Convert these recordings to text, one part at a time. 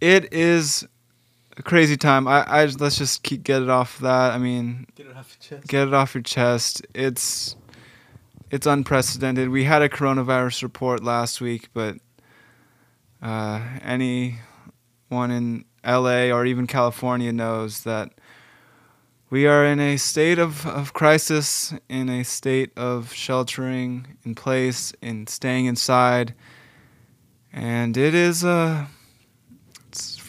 it is a crazy time. I, I let's just keep get it off that. I mean, Get it off your chest. get it off your chest. It's it's unprecedented. We had a coronavirus report last week, but uh, anyone in LA or even California knows that we are in a state of, of crisis, in a state of sheltering in place, in staying inside, and it is uh, it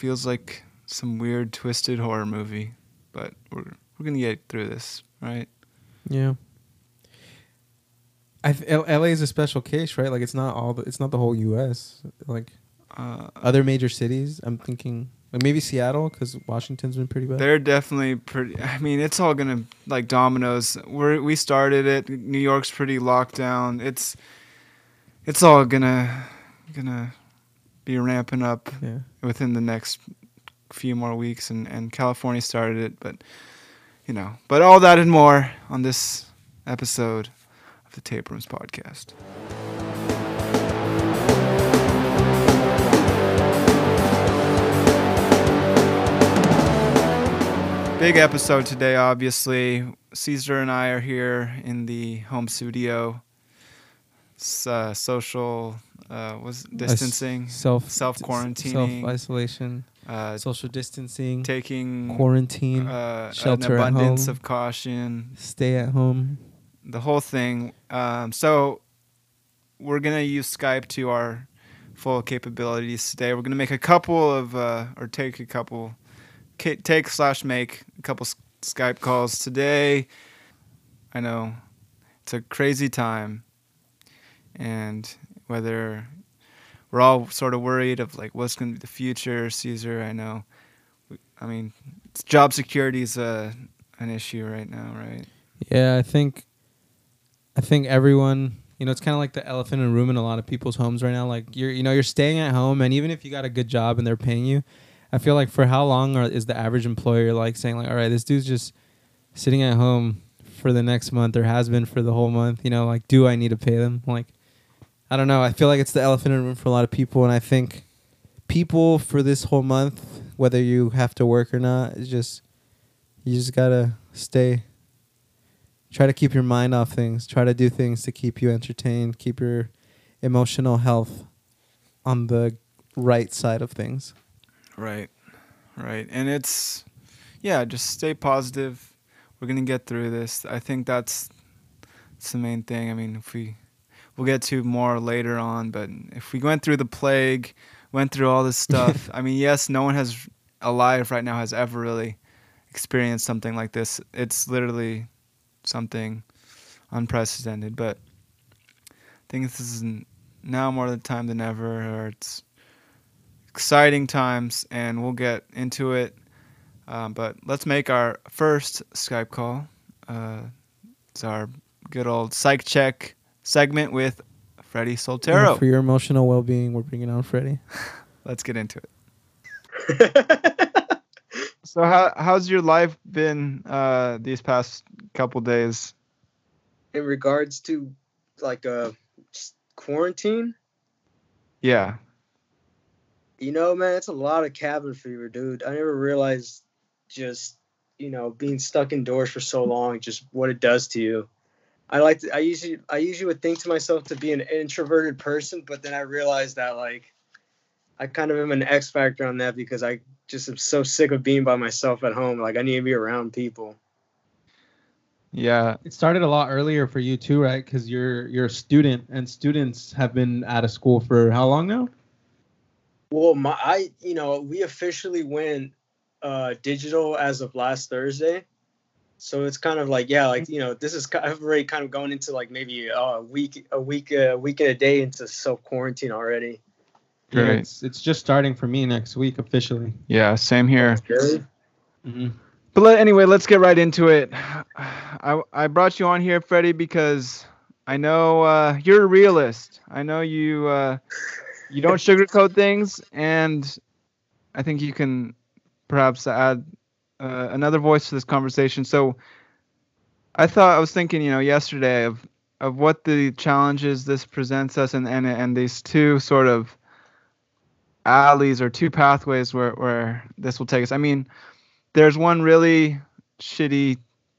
feels like some weird twisted horror movie, but we're we're gonna get through this, right? Yeah. I th- LA is a special case, right? Like it's not all the, it's not the whole U.S. Like Uh, other major cities, I'm thinking like maybe Seattle because Washington's been pretty bad. they're definitely pretty. I mean, it's all gonna like dominoes. We we started it. New York's pretty locked down. It's it's all gonna gonna be ramping up yeah. within the next few more weeks, and and California started it, but you know, but all that and more on this episode of the Tape Rooms podcast. Big episode today, obviously. Caesar and I are here in the home studio. Uh, social uh, was distancing, Self self quarantining, self isolation, uh, social distancing, taking quarantine, uh, an shelter at abundance of caution, stay at home. the whole thing. Um, so we're gonna use Skype to our full capabilities today. We're gonna make a couple of uh, or take a couple, take slash make a couple s- Skype calls today. I know it's a crazy time, and whether we're all sort of worried of like what's gonna be the future, Caesar. I know. I mean, job security is a an issue right now, right? Yeah, I think, I think everyone, you know, it's kind of like the elephant in the room in a lot of people's homes right now. Like you're, you know, you're staying at home, and even if you got a good job and they're paying you, I feel like for how long are, is the average employer like saying like, all right, this dude's just sitting at home for the next month or has been for the whole month. You know, like, do I need to pay them? Like, I don't know. I feel like it's the elephant in the room for a lot of people, and I think people for this whole month, whether you have to work or not, is just you just gotta stay try to keep your mind off things try to do things to keep you entertained keep your emotional health on the right side of things Right, right, and it's yeah, just stay positive. We're gonna get through this. I think that's that's the main thing. I mean, if we we'll get to more later on, but if we went through the plague, went through all this stuff. I mean, yes, no one has alive right now has ever really experienced something like this. It's literally something unprecedented. But I think this is now more the time than ever, or it's exciting times, and we'll get into it. Um, but let's make our first Skype call. Uh, it's our good old psych check segment with Freddie Soltero. for your emotional well-being we're bringing on freddie Let's get into it. So how how's your life been uh, these past couple days? in regards to like uh quarantine Yeah, you know man it's a lot of cabin fever dude i never realized just you know being stuck indoors for so long just what it does to you i like to, i usually i usually would think to myself to be an introverted person but then i realized that like i kind of am an x factor on that because i just am so sick of being by myself at home like i need to be around people yeah, It started a lot earlier for you too, right? Because you're you're a student, and students have been out of school for how long now? Well, my I you know we officially went uh, digital as of last Thursday, so it's kind of like yeah, like you know this is kind of already kind of going into like maybe a week, a week, a week and a day into self quarantine already. Yeah, Right. it's it's just starting for me next week officially. yeah, same here. Mm-hmm. But let, anyway, let's get right into it. I, I brought you on here, Freddie, because I know uh, you're a realist. I know you uh, you don't sugarcoat things, and I think you can perhaps add uh, another voice to this conversation. So I thought I was thinking, you know, yesterday of of what the challenges this presents us, and and and these two sort of alleys or two pathways where where this will take us. I mean, there's one really shitty,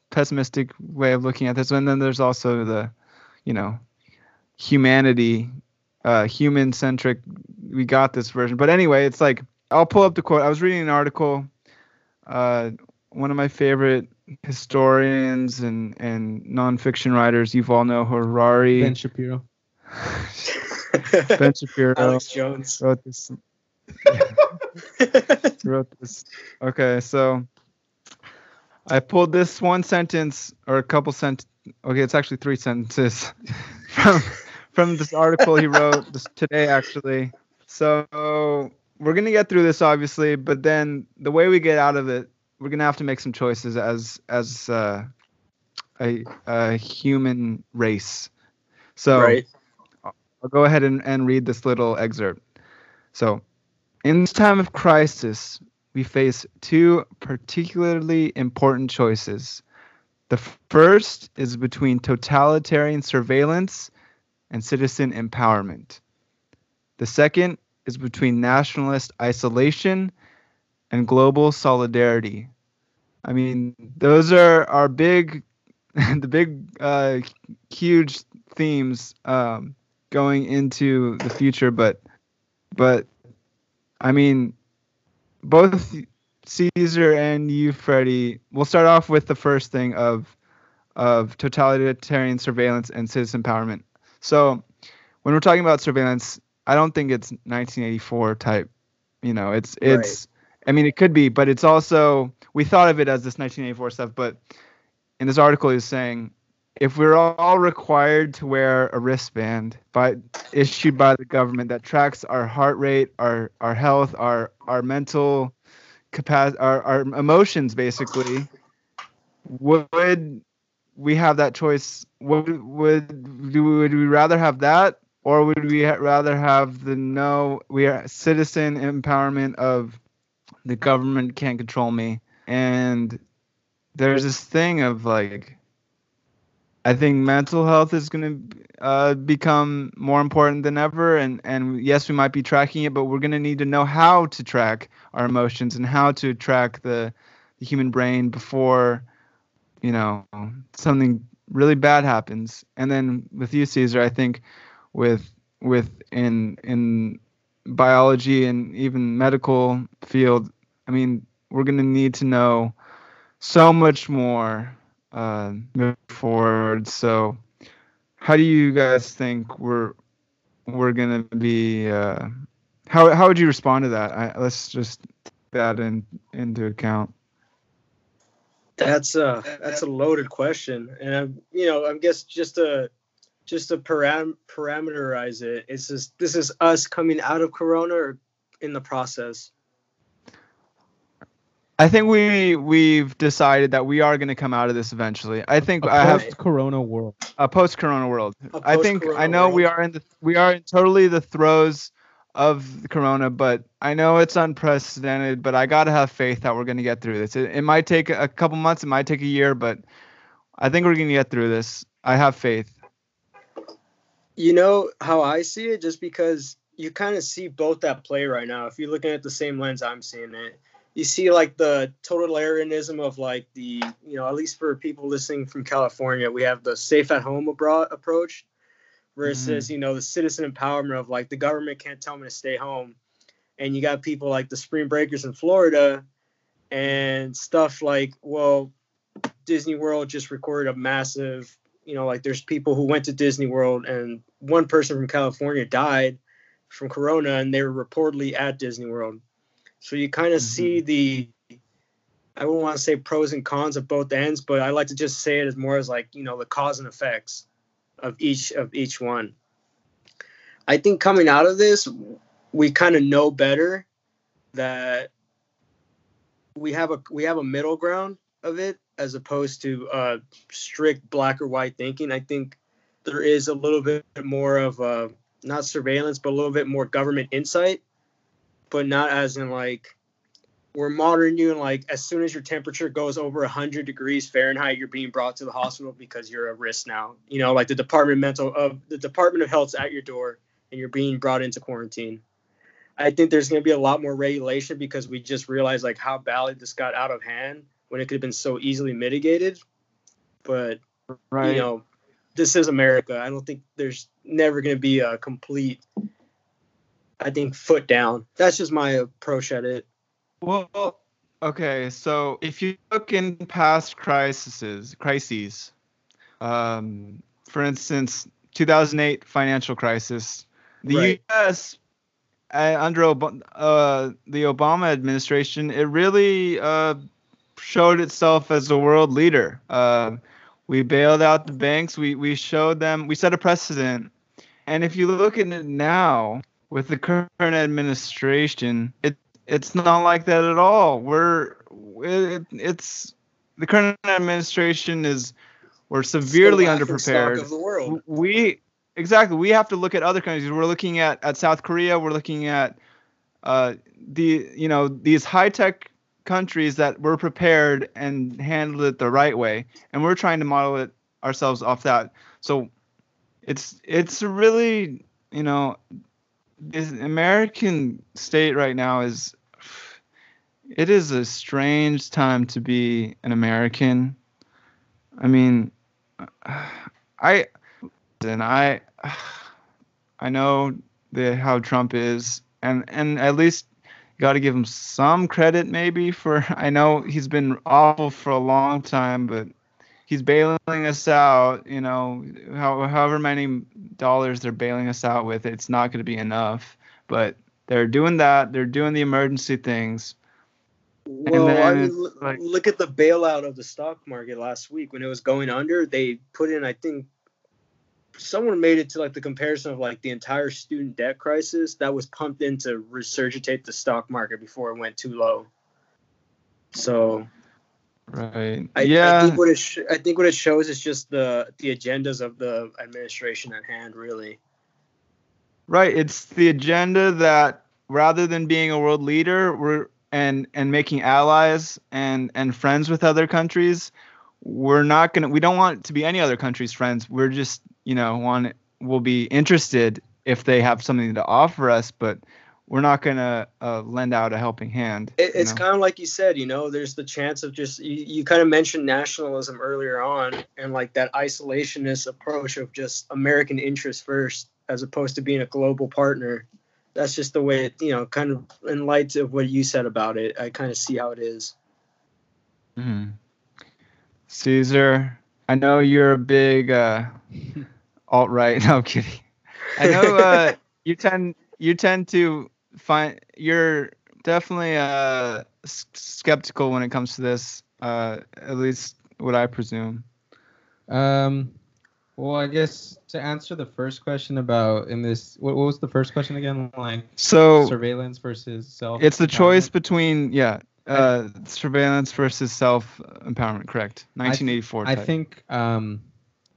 pessimistic way of looking at this, and then there's also the, you know, humanity, uh, human centric. We got this version, but anyway, it's like I'll pull up the quote. I was reading an article. Uh, one of my favorite historians and and nonfiction writers, Yuval Noah Harari. Ben Shapiro. Ben Shapiro Alex Jones. wrote this. wrote this. Okay, so I pulled this one sentence or a couple sent. Okay, it's actually three sentences from from this article he wrote this today actually. So we're gonna get through this obviously, but then the way we get out of it, we're gonna have to make some choices as as uh, a a human race. So right. I'll go ahead and, and read this little excerpt. So, in this time of crisis, we face two particularly important choices. The first is between totalitarian surveillance and citizen empowerment. The second is between nationalist isolation and global solidarity. I mean, those are our big, the big, uh, huge themes um, going into the future. But, but, I mean, both Caesar and you, Freddie. We'll start off with the first thing of, of totalitarian surveillance and citizen empowerment. So, when we're talking about surveillance, I don't think it's 1984 type. You know, it's it's. I mean, it could be, but it's also we thought of it as this 1984 stuff. But in this article, he's saying if we're all required to wear a wristband by issued by the government that tracks our heart rate, our our health, our our mental capacity, our our emotions, basically, would we have that choice? Would would do would we rather have that, or would we rather have the no? We are citizen empowerment of the government can't control me, and there's this thing of like I think mental health is going to uh, become more important than ever, and and yes, we might be tracking it, but we're going to need to know how to track our emotions and how to track the, the human brain before, you know, something really bad happens. And then with you, Caesar, I think with with in in biology and even medical field, I mean, we're going to need to know so much more uh, forward. So, how do you guys think we're we're gonna be? Uh, how how would you respond to that? I, let's just take that in into account. That's a that's a loaded question, and I'm you know I guess just to just to param- parameterize it, it's just this is us coming out of Corona or in the process. I think we we've decided that we are going to come out of this eventually. I think A I have post-corona world. a post-corona world. I think I post-corona know we are in the we are in totally the throes of the corona, but I know it's unprecedented. But I gotta have faith that we're gonna get through this. It, it might take a couple months, it might take a year, but I think we're gonna get through this. I have faith. You know how I see it, just because you kind of see both at play right now. If you're looking at the same lens I'm seeing it, you see like the totalitarianism of like the you know at least for people listening from California, we have the safe at home abroad approach versus mm-hmm. you know the citizen empowerment of like the government can't tell me to stay home, and you got people like the spring breakers in Florida, and stuff like well, Disney World just recorded a massive you know like there's people who went to Disney World and one person from California died from corona and they were reportedly at Disney World. So you kind of Mhm. see the I wouldn't want to say pros and cons of both ends, but I like to just say it as more as like, you know, the cause and effects of each of each one. I think coming out of this, we kind of know better that we have a we have a middle ground of it as opposed to uh, strict black or white thinking. I think there is a little bit more of uh, not surveillance, but a little bit more government insight, but not as in like we're monitoring you and like as soon as your temperature goes over 100 degrees Fahrenheit, you're being brought to the hospital because you're a risk now. You know, like the department mental of the Department of Health's at your door and you're being brought into quarantine. I think there's going to be a lot more regulation because we just realized like how badly this got out of hand when it could have been so easily mitigated. But Right. you know, this is America. I don't think there's never going to be a complete. I think foot down. That's just my approach at it. Well, okay. So if you look in past crises, crises, um, for instance, 2008 financial crisis, the Right. U.S. Uh, under Ob- uh, the Obama administration, it really uh, showed itself as a world leader. Uh, we bailed out the banks. We we showed them. We set a precedent. And if you look at it now with the current administration, it it's not like that at all. We're it, it's the current administration is we're severely Still laughing stock underprepared. of the world. We exactly we have to look at other countries. We're looking at at South Korea. We're looking at uh, the you know these high tech countries that were prepared and handled it the right way, and we're trying to model it ourselves off that. So it's it's really you know this American state right now is it is a strange time to be an American. I mean, I and I I know the how Trump is, and and at least got to give him some credit maybe for I know he's been awful for a long time, but he's bailing us out. You know, how, however many dollars they're bailing us out with, it's not going to be enough. But they're doing that. They're doing the emergency things. Well, I mean, like- look at the bailout of the stock market last week when it was going under. They put in, I think, someone made it to like the comparison of like the entire student debt crisis that was pumped in to resurgitate the stock market before it went too low. So Right. I, yeah. I think what it sh- I think what it shows is just the the agendas of the administration at hand, really. Right. It's the agenda that rather than being a world leader, we're and and making allies and and friends with other countries, we're not gonna. We don't want to be any other country's friends. We're just you know want we'll be interested if they have something to offer us, but we're not gonna uh, lend out a helping hand. It, it's kind of like you said, you know, there's the chance of just you, you kind of mentioned nationalism earlier on, and like that isolationist approach of just American interest first, as opposed to being a global partner. That's just the way it, you know, kind of in light of what you said about it, I kind of see how it is. Mhm. Caesar, I know you're a big uh, alt right. No, I'm kidding. I know uh, you tend you tend to find you're definitely uh, s- skeptical when it comes to this. Uh, at least what I presume. Um, well, I guess to answer the first question about in this, what, what was the first question again? Like So surveillance versus self. it's the choice between yeah, uh, surveillance versus self empowerment. Correct. 1984. I type. think um,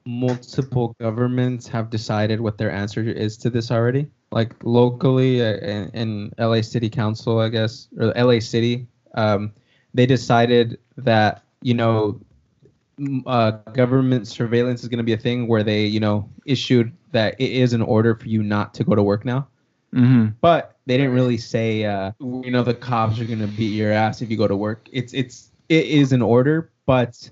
multiple governments have decided what their answer is to this already. Like locally uh, in, in LA City Council, I guess, or LA City, um, they decided that you know uh, government surveillance is going to be a thing where they you know issued that it is an order for you not to go to work now. Mhm. But they didn't really say, uh, you know, the cops are gonna beat your ass if you go to work. It's it's it is an order, but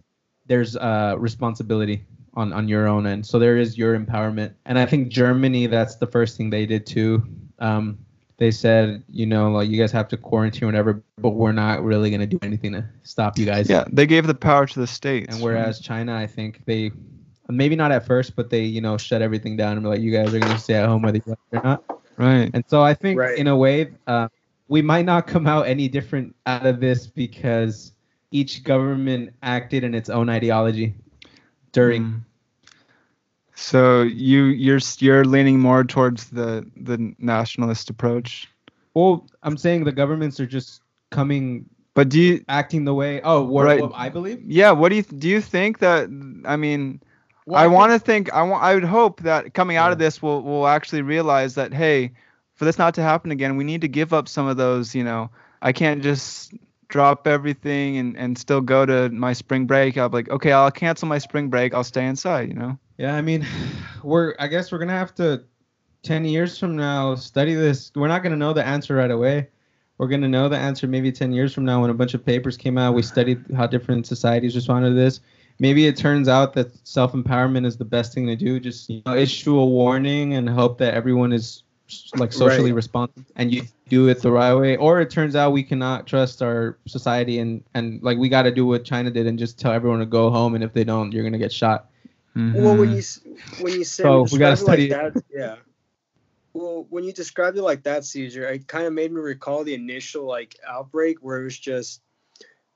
there's uh, responsibility on on your own end. So there is your empowerment, and I think Germany that's the first thing they did too. Um, they said, you know, like you guys have to quarantine, whatever, but we're not really gonna do anything to stop you guys. Yeah, they gave the power to the states. And whereas China, I think they maybe not at first, but they you know shut everything down and be like, you guys are gonna stay at home whether you like it or not. Right. And so I think, Right. in a way, uh, we might not come out any different out of this because each government acted in its own ideology during. Mm. So you you're you're leaning more towards the the nationalist approach. Well, I'm saying the governments are just coming, But do you acting the way. Oh, what, Right. what I believe. yeah, what do you do you think that I mean Well, I think- want to think I want I would hope that coming out of this we'll we'll actually realize that hey, for this not to happen again, we need to give up some of those, you know, I can't just drop everything and, and still go to my spring break. I'll be like, okay, I'll cancel my spring break. I'll stay inside, you know. Yeah, I mean, we're. I guess we're gonna have to 10 years from now, study this. We're not going to know the answer right away. We're going to know the answer maybe 10 years from now when a bunch of papers came out. We studied how different societies responded to this. Maybe it turns out that self empowerment is the best thing to do. Just you know, issue a warning and hope that everyone is like socially Right. responsive and you do it the right way. Or it turns out we cannot trust our society and, and like we got to do what China did and just tell everyone to go home. And if they don't, you're going to get shot. Mm-hmm. Well, when you when you say So, we gotta describe study like that, yeah. Well, when you described it like that, Caesar, it kind of made me recall the initial like outbreak where it was just,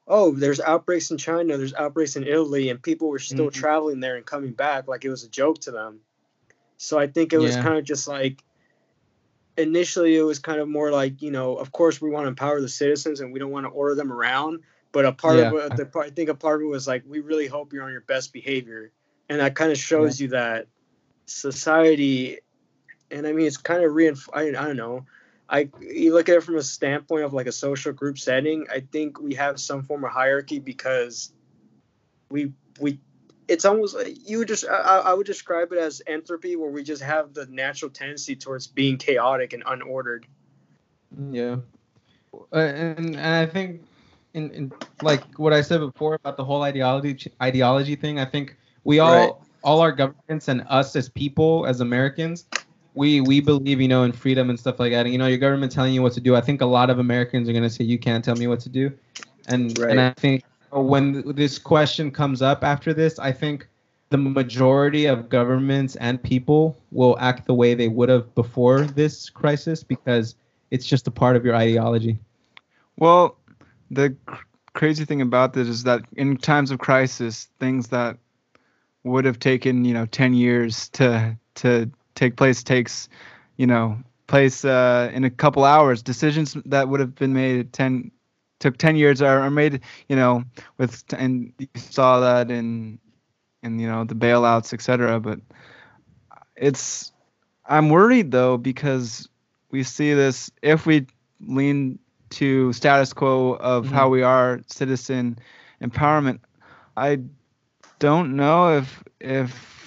oh, there's outbreaks in China, there's outbreaks in Italy, and people were still Mhm. traveling there and coming back like it was a joke to them. So I think it was Yeah. kind of just like initially it was kind of more like you know of course we want to empower the citizens and we don't want to order them around but a part Yeah. of it the part, i think a part of it was like we really hope you're on your best behavior and that kind of shows you that society and i mean it's kind of reinf- I, I don't know i you look at it from a standpoint of like a social group setting i think we have some form of hierarchy because we we it's almost like you would just I, I I would describe it as entropy where we just have the natural tendency towards being chaotic and unordered Yeah, uh, and and I think in, in like what I said before about the whole ideology ideology thing, I think we all Right. all our governments and us as people as Americans, we we believe you know in freedom and stuff like that. And, you know, your government telling you what to do. I think a lot of Americans are gonna say you can't tell me what to do, and Right. and I think when this question comes up after this, I think the majority of governments and people will act the way they would have before this crisis because it's just a part of your ideology. Well, the cr- crazy thing about this is that in times of crisis, things that would have taken you know ten years to to take place takes you know place uh, in a couple hours. Decisions that would have been made ten took ten years are, are made you know with and you saw that in in you know the bailouts etc. But it's I'm worried though because we see this if we lean to status quo of Mhm. how we are citizen empowerment i don't know if if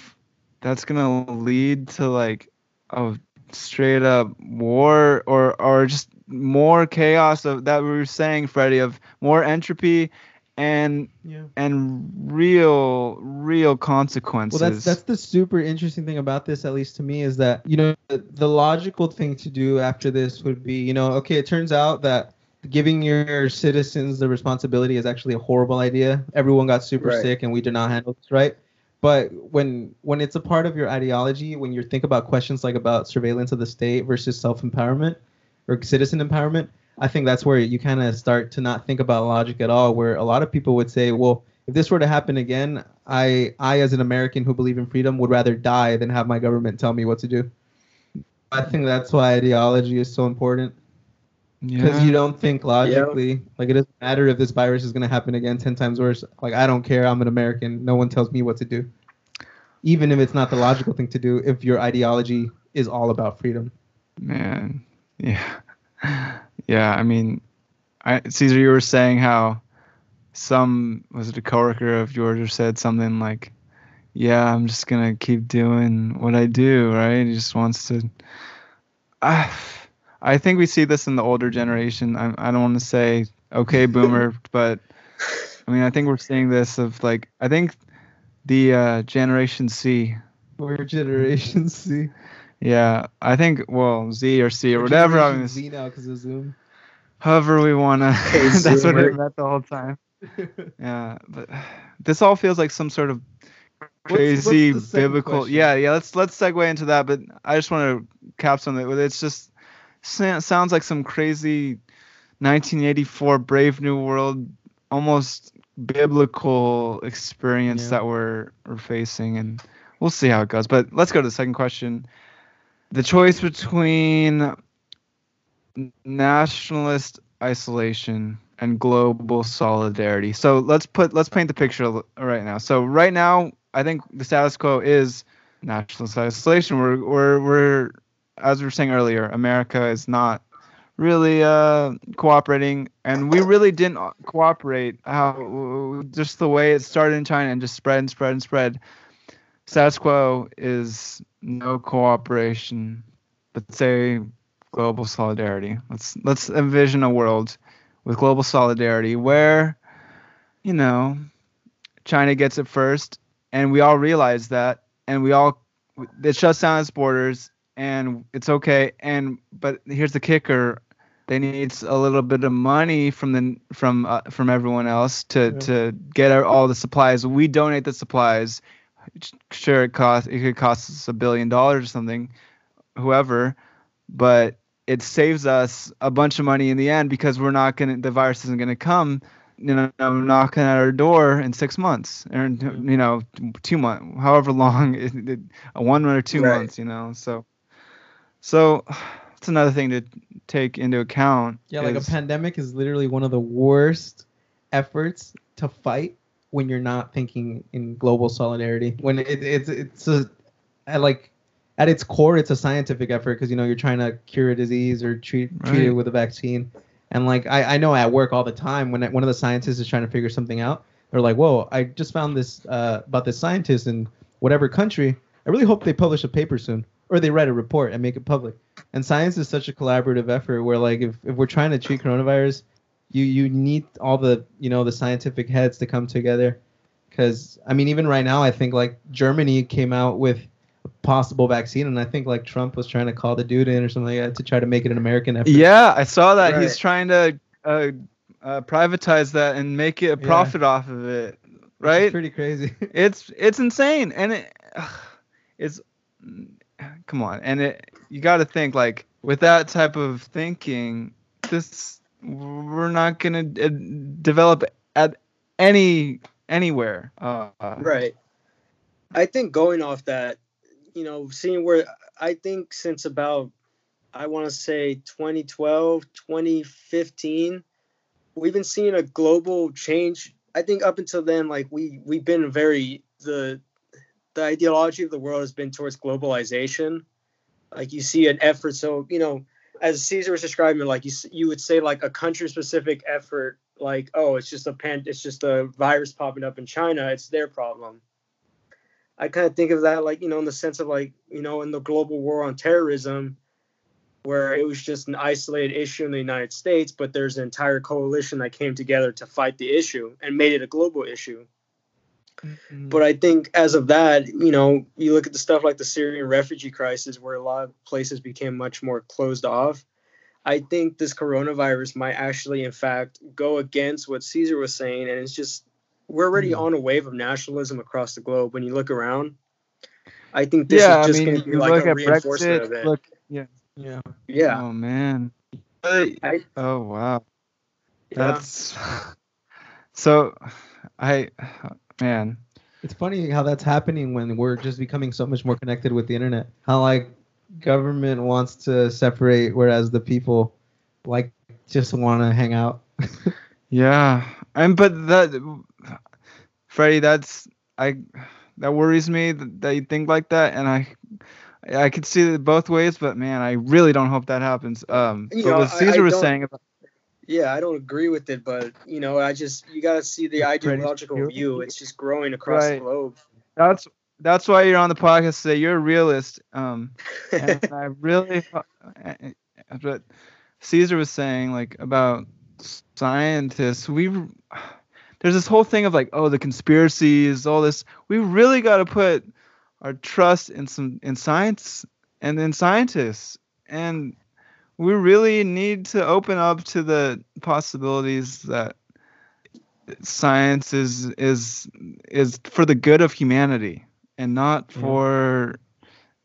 that's gonna lead to like a straight up war or or just more chaos of that we were saying freddie of more entropy and Yeah. and real real consequences Well, that's that's the super interesting thing about this, at least to me, is that you know the, the logical thing to do after this would be, you know, okay, it turns out that giving your citizens the responsibility is actually a horrible idea. Everyone got super Right. sick, and we did not handle this right. But when when it's a part of your ideology, when you think about questions like about surveillance of the state versus self empowerment or citizen empowerment, I think that's where you kind of start to not think about logic at all. Where a lot of people would say, well, if this were to happen again, I I as an American who believe in freedom would rather die than have my government tell me what to do. I think that's why ideology is so important because yeah. you don't think logically. Like it doesn't matter if this virus is gonna happen again ten times worse. Like I don't care. I'm an American. No one tells me what to do. Even if it's not the logical thing to do, if your ideology is all about freedom. Man, yeah, yeah. I mean, I, Caesar, you were saying how some was it a coworker of yours or said something like, "Yeah, I'm just gonna keep doing what I do." Right? He just wants to. I, I think we see this in the older generation. I, I don't want to say okay, boomer, but I mean, I think we're seeing this of like I think the uh, Generation C. We're Generation C. Yeah, I think well Z or C or whatever. I Generation mean, Z now because of Zoom. however we wanna. Hey, that's what Zoomer. it meant the whole time. Yeah, but this all feels like some sort of crazy the second biblical. question? Yeah, yeah. Let's let's segue into that. But I just want to cap something. with it's just sa- sounds like some crazy 1984 Brave New World, almost biblical experience Yeah. that we're we're facing, and we'll see how it goes. But let's go to the second question. The choice between nationalist isolation and global solidarity. So let's put let's paint the picture right now. So right now, I think the status quo is nationalist isolation. We're we're we're as we were saying earlier, America is not really uh, cooperating, and we really didn't cooperate. How just the way it started in China and just spread and spread and spread. Status quo is no cooperation let's say global solidarity. Let's let's envision a world with global solidarity where, you know, China gets it first, and we all realize that, and we all it shuts down its borders, and it's okay. And but here's the kicker: they need a little bit of money from the from uh, from everyone else to Yeah. to get our- all the supplies. We donate the supplies. Sure, it cost it could cost us a billion dollars or something, whoever, but it saves us a bunch of money in the end because we're not gonna the virus isn't gonna come you know knocking at our door in six months or you know two months however long it, it, one or two Right. months you know so so it's another thing to take into account Yeah, like a pandemic is literally one of the worst efforts to fight when you're not thinking in global solidarity. When it, it's it's a at like at its core, it's a scientific effort because you know you're trying to cure a disease or treat treat it with a vaccine. And like I, I know at work all the time when one of the scientists is trying to figure something out, they're like, "Whoa, I just found this uh, about this scientist in whatever country. I really hope they publish a paper soon, or they write a report and make it public." And science is such a collaborative effort where like if, if we're trying to treat coronavirus, you you need all the you know the scientific heads to come together. Because I mean, even right now, I think like Germany came out with a possible vaccine, and I think like Trump was trying to call the dude in or something like that to try to make it an American effort. yeah i saw that he's trying to uh, uh, privatize that and make it a Yeah. profit off of it right pretty crazy. it's it's insane and it it's come on and it you got to think like with that type of thinking this we're not going to uh, develop at any anywhere uh, Right. I think going off that, you know, seeing where I think since about I want to say 2012, 2015, we've been seeing a global change. I think up until then like we we've been very the the ideology of the world has been towards globalization. Like you see an effort so, you know, as Caesar was describing like you you would say like a country specific effort like oh it's just a pan it's just a virus popping up in China, it's their problem. I kind of think of that like you know in the sense of like you know in the global war on terrorism, where it was just an isolated issue in the United States, but there's an entire coalition that came together to fight the issue and made it a global issue. But I think as of that, you know, you look at the stuff like the Syrian refugee crisis, where a lot of places became much more closed off. I think this coronavirus might actually, in fact, go against what Caesar was saying, and it's just we're already Hmm. on a wave of nationalism across the globe. When you look around, I think this yeah is i just mean going to be like a reinforcement brexit of it. look yeah yeah. yeah, oh man I- oh wow yeah. that's so i man It's funny how that's happening when we're just becoming so much more connected with the internet. How like government wants to separate, whereas the people like just want to hang out. Yeah, and but that, Freddie, that's I, that worries me that, that you think like that, and I, I could see it both ways, but man, I really don't hope that happens. Um, You but know, what Caesar I was saying about Yeah, I don't agree with it, but you know, I just you got to see the ideological view. It's just growing across the globe. that's that's why you're on the podcast today. You're a realist. Um, and I really, but Caesar was saying like about scientists. We there's this whole thing of like, oh, the conspiracies, all this. We really got to put our trust in some in science and in scientists, and we really need to open up to the possibilities that science is is is for the good of humanity and not Yeah. for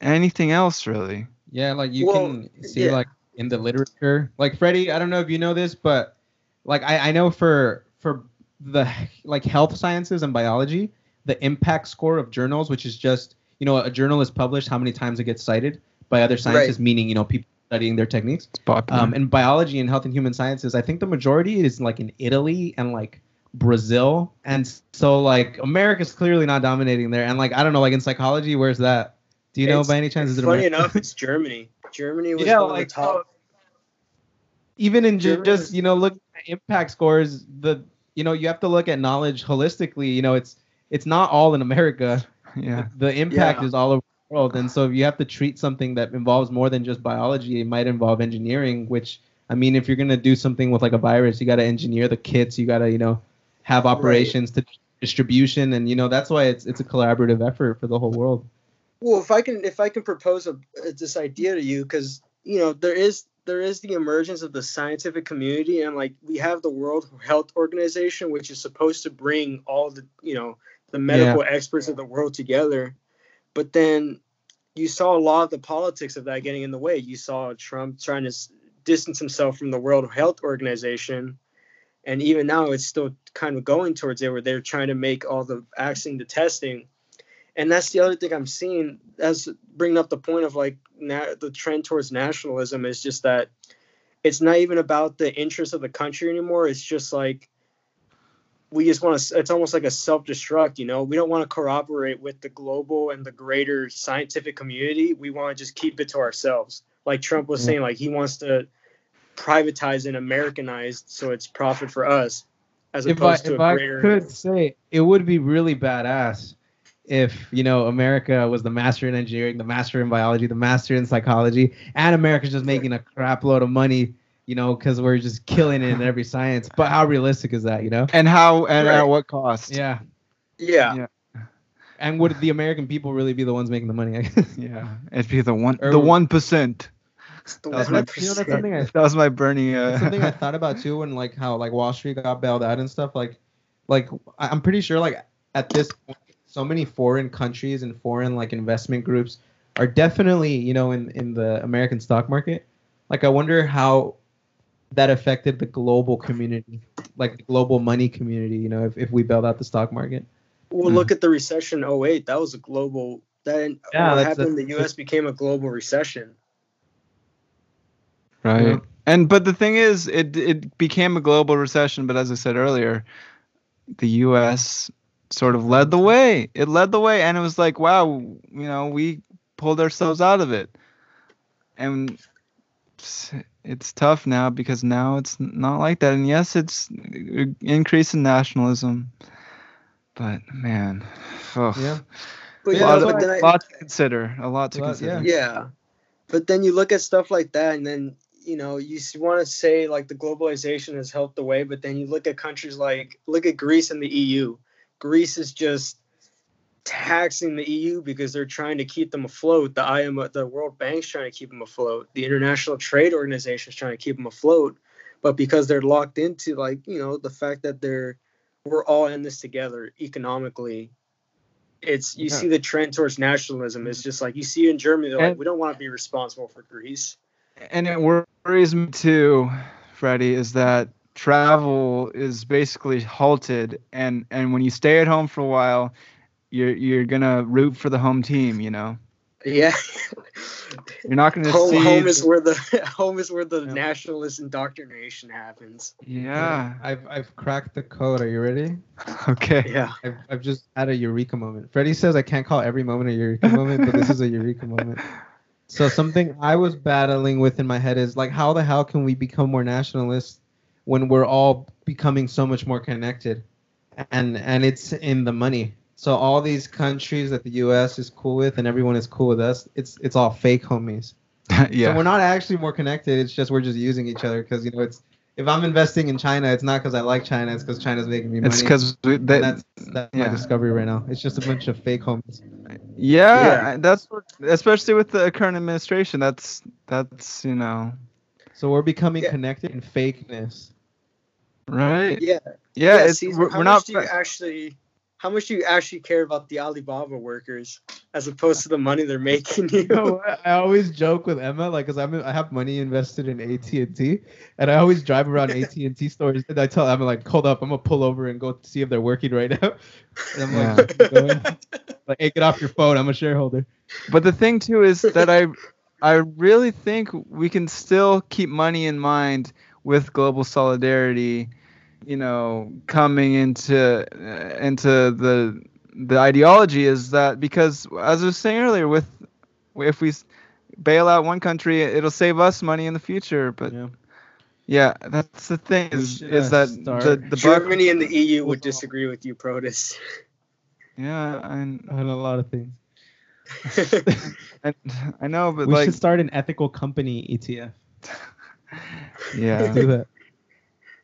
anything else really. Yeah, like you Well, can see yeah. like in the literature. Like Freddie, I don't know if you know this, but like I, I know for for the like health sciences and biology, the impact score of journals, which is just you know a journal is published, how many times it gets cited by other scientists, meaning you know people studying their techniques. It's popular. Um, in biology and health and human sciences, I think the majority is like in Italy and like Brazil, and so like America's clearly not dominating there. And like I don't know, like in psychology, where's that? Do you know It's- by any chance? Is it Funny America? enough, it's Germany. Germany was Yeah, one like, of the top. even in ju- Germany just you know look at impact scores the you know you have to look at knowledge holistically you know it's it's not all in america yeah. the impact Yeah. is all over world. And so if you have to treat something that involves more than just biology, it might involve engineering, which I mean, if you're gonna do something with like a virus, you gotta engineer the kits, you gotta, you know, have operations to distribution and you know that's why it's it's a collaborative effort for the whole world. Well, if I can if I can propose a, this idea to you, because you know there is there is the emergence of the scientific community, and like we have the World Health Organization, which is supposed to bring all the you know the medical experts of the world together, but then you saw a lot of the politics of that getting in the way. You saw Trump trying to distance himself from the World Health Organization, and even now it's still kind of going towards it, where they're trying to make all the vaccine, the testing and that's the other thing I'm seeing as bringing up the point of like na- the trend towards nationalism is just that it's not even about the interest of the country anymore. It's just like we just want to. It's almost like a self-destruct. You know, we don't want to corroborate with the global and the greater scientific community. We want to just keep it to ourselves. Like Trump was mm-hmm. saying, like he wants to privatize and Americanize so it's profit for us, as If I opposed to if a I greater. could say it would be really badass if you know America was the master in engineering, the master in biology, the master in psychology, and America's just making a crap load of money, you know, because we're just killing it in every science. But how realistic is that, you know? And how and Right. at what cost? Yeah. yeah. Yeah. And would the American people really be the ones making the money? I. Yeah, it'd be the one Or- the one percent. That was my- you know, that's something I That was my Bernie. Uh, That's something I thought about too, when like how like Wall Street got bailed out and stuff. Like, like I- I'm pretty sure like at this point, so many foreign countries and foreign like investment groups are definitely you know in in the American stock market. Like, I wonder how that affected the global community, like the global money community. You know, if if we bailed out the stock market. Well, look at the recession 08. That was a global. That Yeah, what that's- happened in the U.S. became a global recession. right. Yeah. And but the thing is, it it became a global recession. But as I said earlier, the U.S. sort of led the way. It led the way, and it was like, wow, you know, we pulled ourselves out of it, and it's- it's tough now because now it's not like that. And yes, it's uh, increase in nationalism, but man, ugh. Yeah. But a you lot, know, of- but I, lot to consider. A lot to Lot- consider. yeah. But then you look at stuff like that, and then you know you want to say like the globalization has helped the way, but then you look at countries like look at Greece and the EU. Greece is just taxing the EU because they're trying to keep them afloat. The IMF, the World Bank's trying to keep them afloat. The International Trade Organization is trying to keep them afloat. But because they're locked into like you know the fact that they're we're all in this together economically. It's you Yeah. see the trend towards nationalism. It's just like you see in Germany, they're like, we don't want to be responsible for Greece. and it worries me too, Freddie, is that travel is basically halted, and and when you stay at home for a while, you're you're gonna root for the home team. You know, Yeah, you're not gonna home, see. home is where the home is where the Yeah. nationalist indoctrination happens. yeah. I've I've cracked the code. Are you ready? Okay. Yeah, I've, I've just had a eureka moment. Freddie says I can't call every moment a eureka moment, but this is a eureka moment. So something I was battling with in my head is like, how the hell can we become more nationalist when we're all becoming so much more connected, and and it's in the money. So all these countries that the U.S. is cool with and everyone is cool with us, it's it's all fake homies. yeah. So we're not actually more connected. It's just we're just using each other because you know it's. If I'm investing in China, it's not because I like China. It's because China's making me money. it's because that. that's that's my discovery right now. It's just a bunch of fake homies. Yeah, Yeah. That's what, especially with the current administration. That's that's you know So we're becoming Yeah. connected in fakeness. right. yeah, Yeah, it's Caesar, we're, how we're much not. do you actually? How much do you actually care about the Alibaba workers as opposed to the money they're making you? No, I I always joke with Emma, like, cause I'm I have money invested in AT and T, and I always drive around AT and T stores, and I tell Emma like, hold up, I'm gonna pull over and go see if they're working right now. And I'm like, going, like, hey, get off your phone, I'm a shareholder. But the thing too is that I I really think we can still keep money in mind with global solidarity, you know, coming into uh, into the the ideology is that because as I was saying earlier with if we bail out one country it'll save us money in the future but Yeah. yeah that's the thing is, should, is uh, that start- the, the buck Germany and the EU would disagree with you, Protus. yeah and On a lot of things. I, I know, but we like, should start an ethical company ETF. yeah, Do that.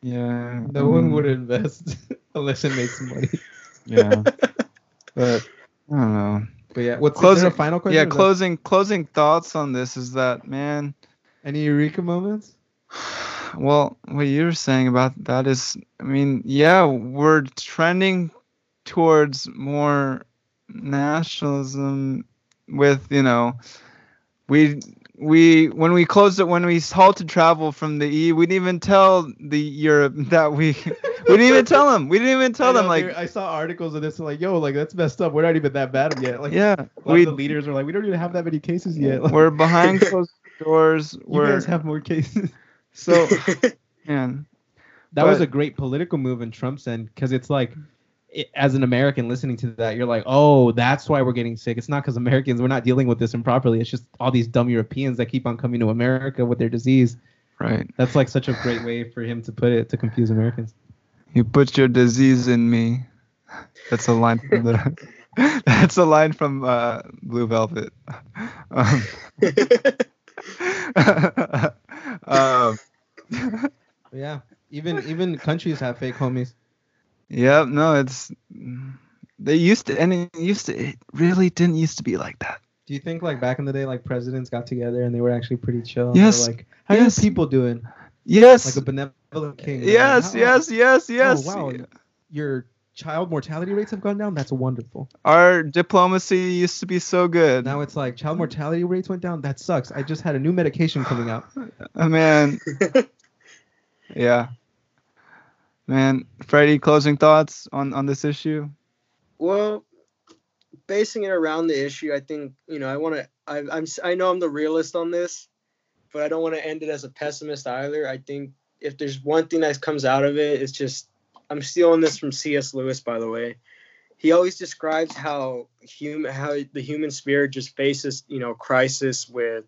Yeah. No one um, would invest unless it makes money. Yeah, but I don't know. But yeah, what's Closing- is there a final question? Yeah, is that- closing closing thoughts on this is that man. Any Eureka moments? Well, what you were saying about that is, I mean, yeah, we're trending towards more nationalism with, you know, we we when we closed it when we halted travel from the E, we didn't even tell the Europe that we we didn't even tell them. We didn't even tell them like I saw articles of this like, yo, like that's messed up. We're not even that bad yet. Like, yeah, we the leaders are like, we don't even have that many cases yet. Like, we're behind closed doors. you We're guys have more cases. so man, That was a great political move in Trump's end because it's like, it, as an American listening to that, you're like, oh, that's why we're getting sick. It's not because Americans we're not dealing with this improperly. It's just all these dumb Europeans that keep on coming to America with their disease. right. That's like such a great way for him to put it to confuse Americans. You put your disease in me. That's a line from the. That's a line from uh, Blue Velvet. Um, um, yeah, even even countries have fake homies. Yeah, no, it's they used to, and it used to. It really didn't used to be like that. Do you think like back in the day, like presidents got together and they were actually pretty chill? Yes, like, how yes. are people doing? Yes, Like a benevolent king. They're like, yes, yes, yes, yes. Oh, wow. Your child mortality rates have gone down. That's wonderful. Our diplomacy used to be so good. Now it's like child mortality rates went down. That sucks. I just had a new medication coming out. Uh, man, yeah, man. Freddie, closing thoughts on on this issue? Well, basing it around the issue, I think you know I want to. I'm I know I'm the realist on this, but I don't want to end it as a pessimist either. I think if there's one thing that comes out of it, it's just I'm stealing this from C.S. Lewis, by the way. He always describes how human how the human spirit just faces you know crisis with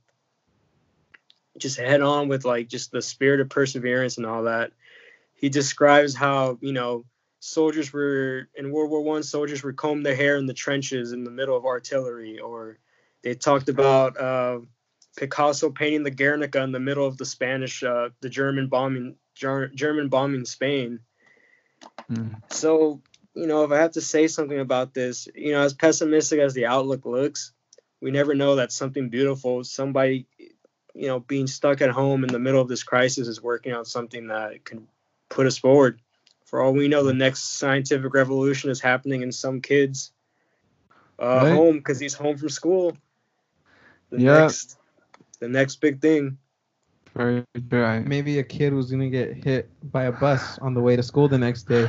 just head on with like just the spirit of perseverance and all that. He describes how you know soldiers were in World War One. Soldiers were combing their hair in the trenches in the middle of artillery, or they talked about uh, Picasso painting the Guernica in the middle of the Spanish, uh, the German bombing, Ger- German bombing Spain. Hmm. So you know, if I have to say something about this, you know, as pessimistic as the outlook looks, we never know that something beautiful, somebody, you know, being stuck at home in the middle of this crisis is working on something that can put us forward. For all we know, the next scientific revolution is happening in some kids' uh, Right. home because he's home from school. The Yeah. next, the next big thing. Very right. Maybe a kid was gonna get hit by a bus on the way to school the next day,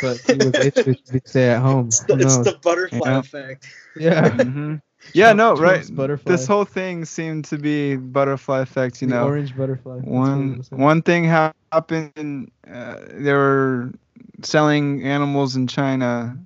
but he was itching to stay at home. It's Who the, it's the butterfly Yeah. effect. yeah. hmm Yeah, no, right. Butterfly. This whole thing seemed to be butterfly effect. You the know, orange butterfly. One one thing happened. Uh, they were selling animals in China,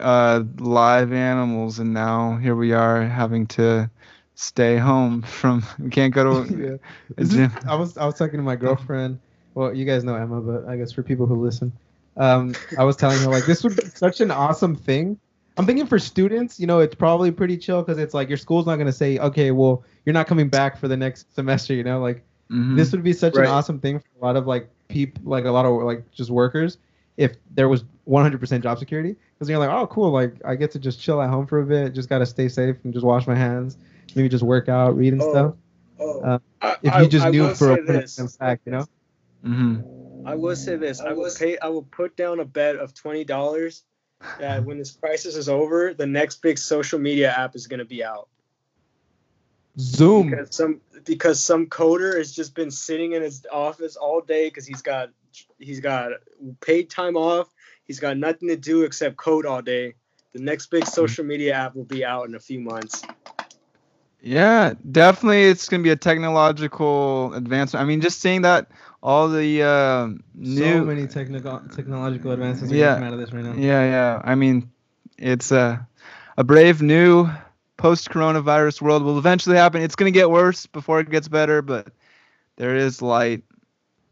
uh, live animals, and now here we are having to stay home from. We can't go to. yeah. a gym. I was I was talking to my girlfriend. Well, you guys know Emma, but I guess for people who listen, um, I was telling her like this would be such an awesome thing. I'm thinking for students, you know, it's probably pretty chill because it's like your school's not gonna say, okay, well, you're not coming back for the next semester. You know, like Mhm. this would be such Right. an awesome thing for a lot of like people, like a lot of like just workers, if there was 100% job security. Because you're like, oh, cool, like I get to just chill at home for a bit, just gotta stay safe and just wash my hands, maybe just work out, read and Oh, stuff. Oh, Uh, I- If I- you just I knew will for a this. fact, you know. Mhm. I will say this. I will pay. I will put down a bet of twenty dollars that when this crisis is over, the next big social media app is going to be out Zoom. because some because some coder has just been sitting in his office all day because he's got he's got paid time off. He's got nothing to do except code all day. The next big mm-hmm. social media app will be out in a few months. Yeah, definitely. It's gonna be a technological advancement. I mean, just seeing that all the uh, new. so many technical technological advances are Yeah. coming out of this right now. Yeah, yeah. I mean, it's a a brave new post-coronavirus world will eventually happen. It's gonna get worse before it gets better, but there is light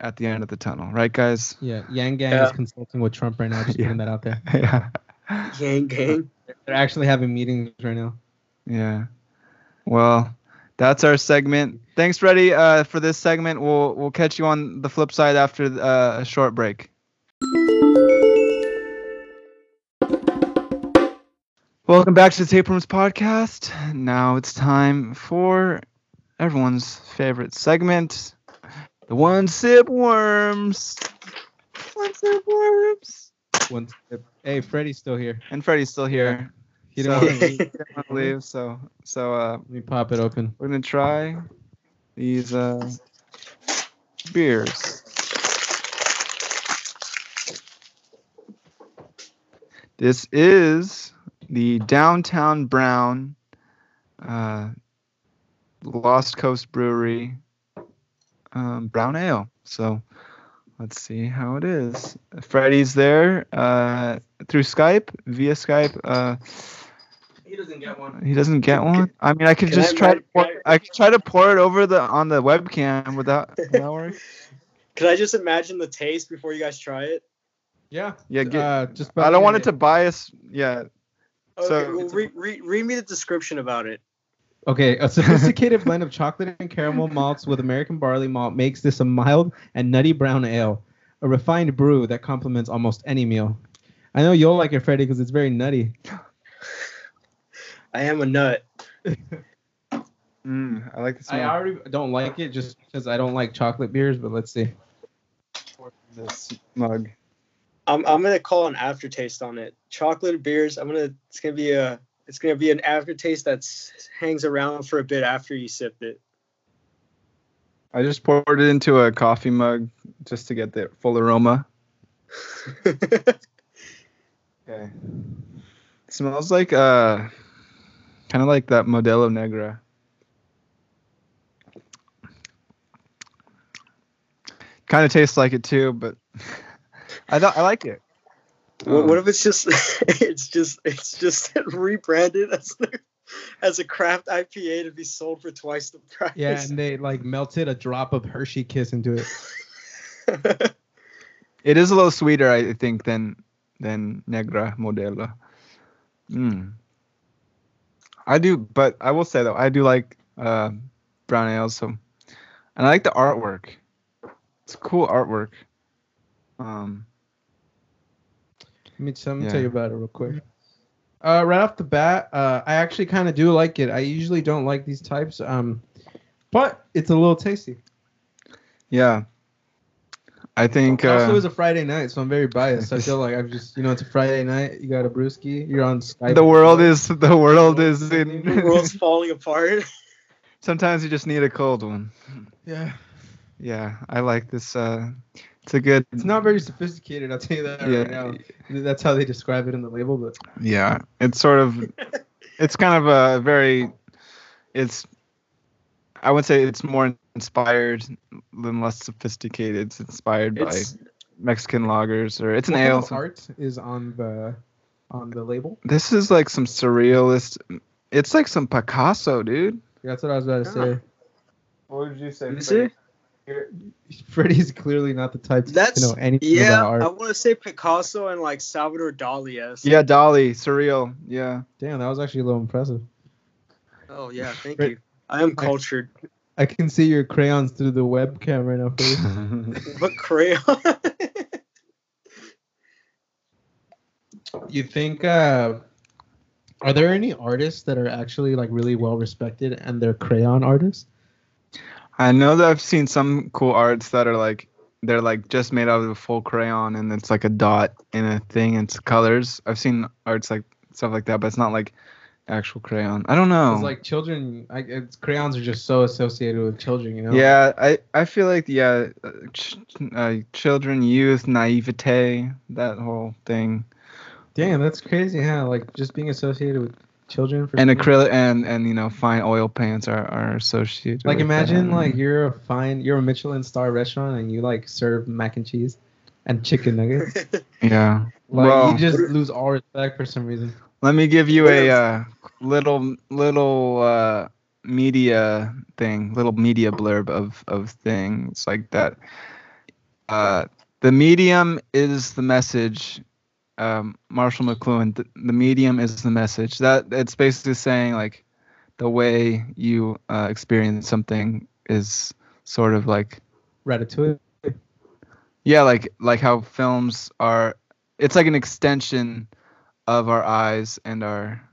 at the end of the tunnel, right, guys? Yeah, Yang Gang Yeah. is consulting with Trump right now, just Yeah. putting that out there. yeah. Gang gang. They're actually having meetings right now. Yeah. Well, that's our segment. Thanks, Freddie, uh, for this segment. We'll we'll catch you on the flip side after uh, a short break. Welcome back to the Tapeworms podcast. Now it's time for everyone's favorite segment, the one sip worms. One sip worms. One step. Hey, Freddie's still here. And Freddie's still here. He So- didn't want to leave. Didn't want to leave, so so uh, Let me pop it open. we're gonna try these uh, beers. This is the Downtown Brown uh, Lost Coast Brewery um, Brown Ale. So let's see how it is. Freddie's there uh, through Skype, via Skype. Uh, He doesn't get one. he doesn't get one. I mean, I could Can just I try. To pour, can I could try to pour it over the on the webcam without. Would that work? Can I just imagine the taste before you guys try it? Yeah. Yeah, get, uh, just. I don't want it to bias. Yeah, Okay, So- well, re- re- read me the description about it. Okay, a sophisticated blend of chocolate and caramel malts with American barley malt makes this a mild and nutty brown ale, a refined brew that complements almost any meal. I know you'll like it, Freddie, because it's very nutty. I am a nut. mm, I like the I already don't like it just because I don't like chocolate beers, but let's see. this mug. I'm I'm gonna call an aftertaste on it. Chocolate beers. I'm gonna. It's gonna be a. It's gonna be an aftertaste that hangs around for a bit after you sip it. I just poured it into a coffee mug just to get the full aroma. Okay. smells like uh, kind of like that Modelo Negra. Kind of tastes like it too, but I thought I like it. what, Um, what if it's just? it's just. It's just rebranded as as a craft IPA to be sold for twice the price. Yeah, and they like melted a drop of Hershey Kiss into it. It is a little sweeter, I think, than than Negra Modelo. Mm. I do, but I will say though, I do like uh, brown ales. So, and I like the artwork. It's cool artwork. Um, Let me, let me Yeah. tell you about it real quick. Uh, right off the bat, uh, I actually kind of do like it. I usually don't like these types, um, but it's a little tasty. yeah. I think. also, Uh, it's a Friday night, so I'm very biased. I feel like I've just, you know, it's a Friday night. You got a brewski. You're on Skype. the world is the world is in. the world's falling apart. Sometimes you just need a cold one. Yeah, Yeah, I like this. Uh, it's a good. it's not very sophisticated. I'll tell you that Yeah. right now. That's how they describe it in the label, but Yeah, it's sort of, it's kind of a very, it's, I would say it's more inspired than less sophisticated. It's inspired It's by Mexican lagers, or it's an What ale. art is on the on the label. This is like some surrealist. It's like some Picasso, dude. That's what I was about to say. What did you say? Let me see. Freddie's clearly not the type to That's know anything yeah. about I want to say Picasso and like Salvador Dali. Yes. Yeah, Dali, surreal. Yeah. Damn, that was actually a little impressive. Oh yeah. Thank Right. you. I am cultured. I can see your crayons through the webcam right now. What crayon? you think uh are there any artists that are actually like really well respected and they're crayon artists? I know that I've seen some cool arts that are like they're like just made out of a full crayon and it's like a dot in a thing. It's colors. I've seen arts like stuff like that, but it's not like actual crayon. I don't know. It's like children. I, it's, crayons are just so associated with children, you know. Yeah, I I feel like yeah, uh, ch- uh, children, youth, naivete, that whole thing, Damn, that's crazy, huh? Like just being associated with children. For and acrylic and and you know fine oil paints are are associated. Like with imagine that. like you're a fine, you're a Michelin star restaurant and you like serve mac and cheese and chicken nuggets. yeah. Like Well- you just lose all respect for some reason. Let me give you a uh, little little uh, media thing, little media blurb of of things like that. Uh, the medium is the message. Um, Marshall McLuhan. The, the medium is the message. That it's basically saying like the way you uh, experience something is sort of like Ratatouille. yeah, like like how films are. It's like an extension of our eyes and our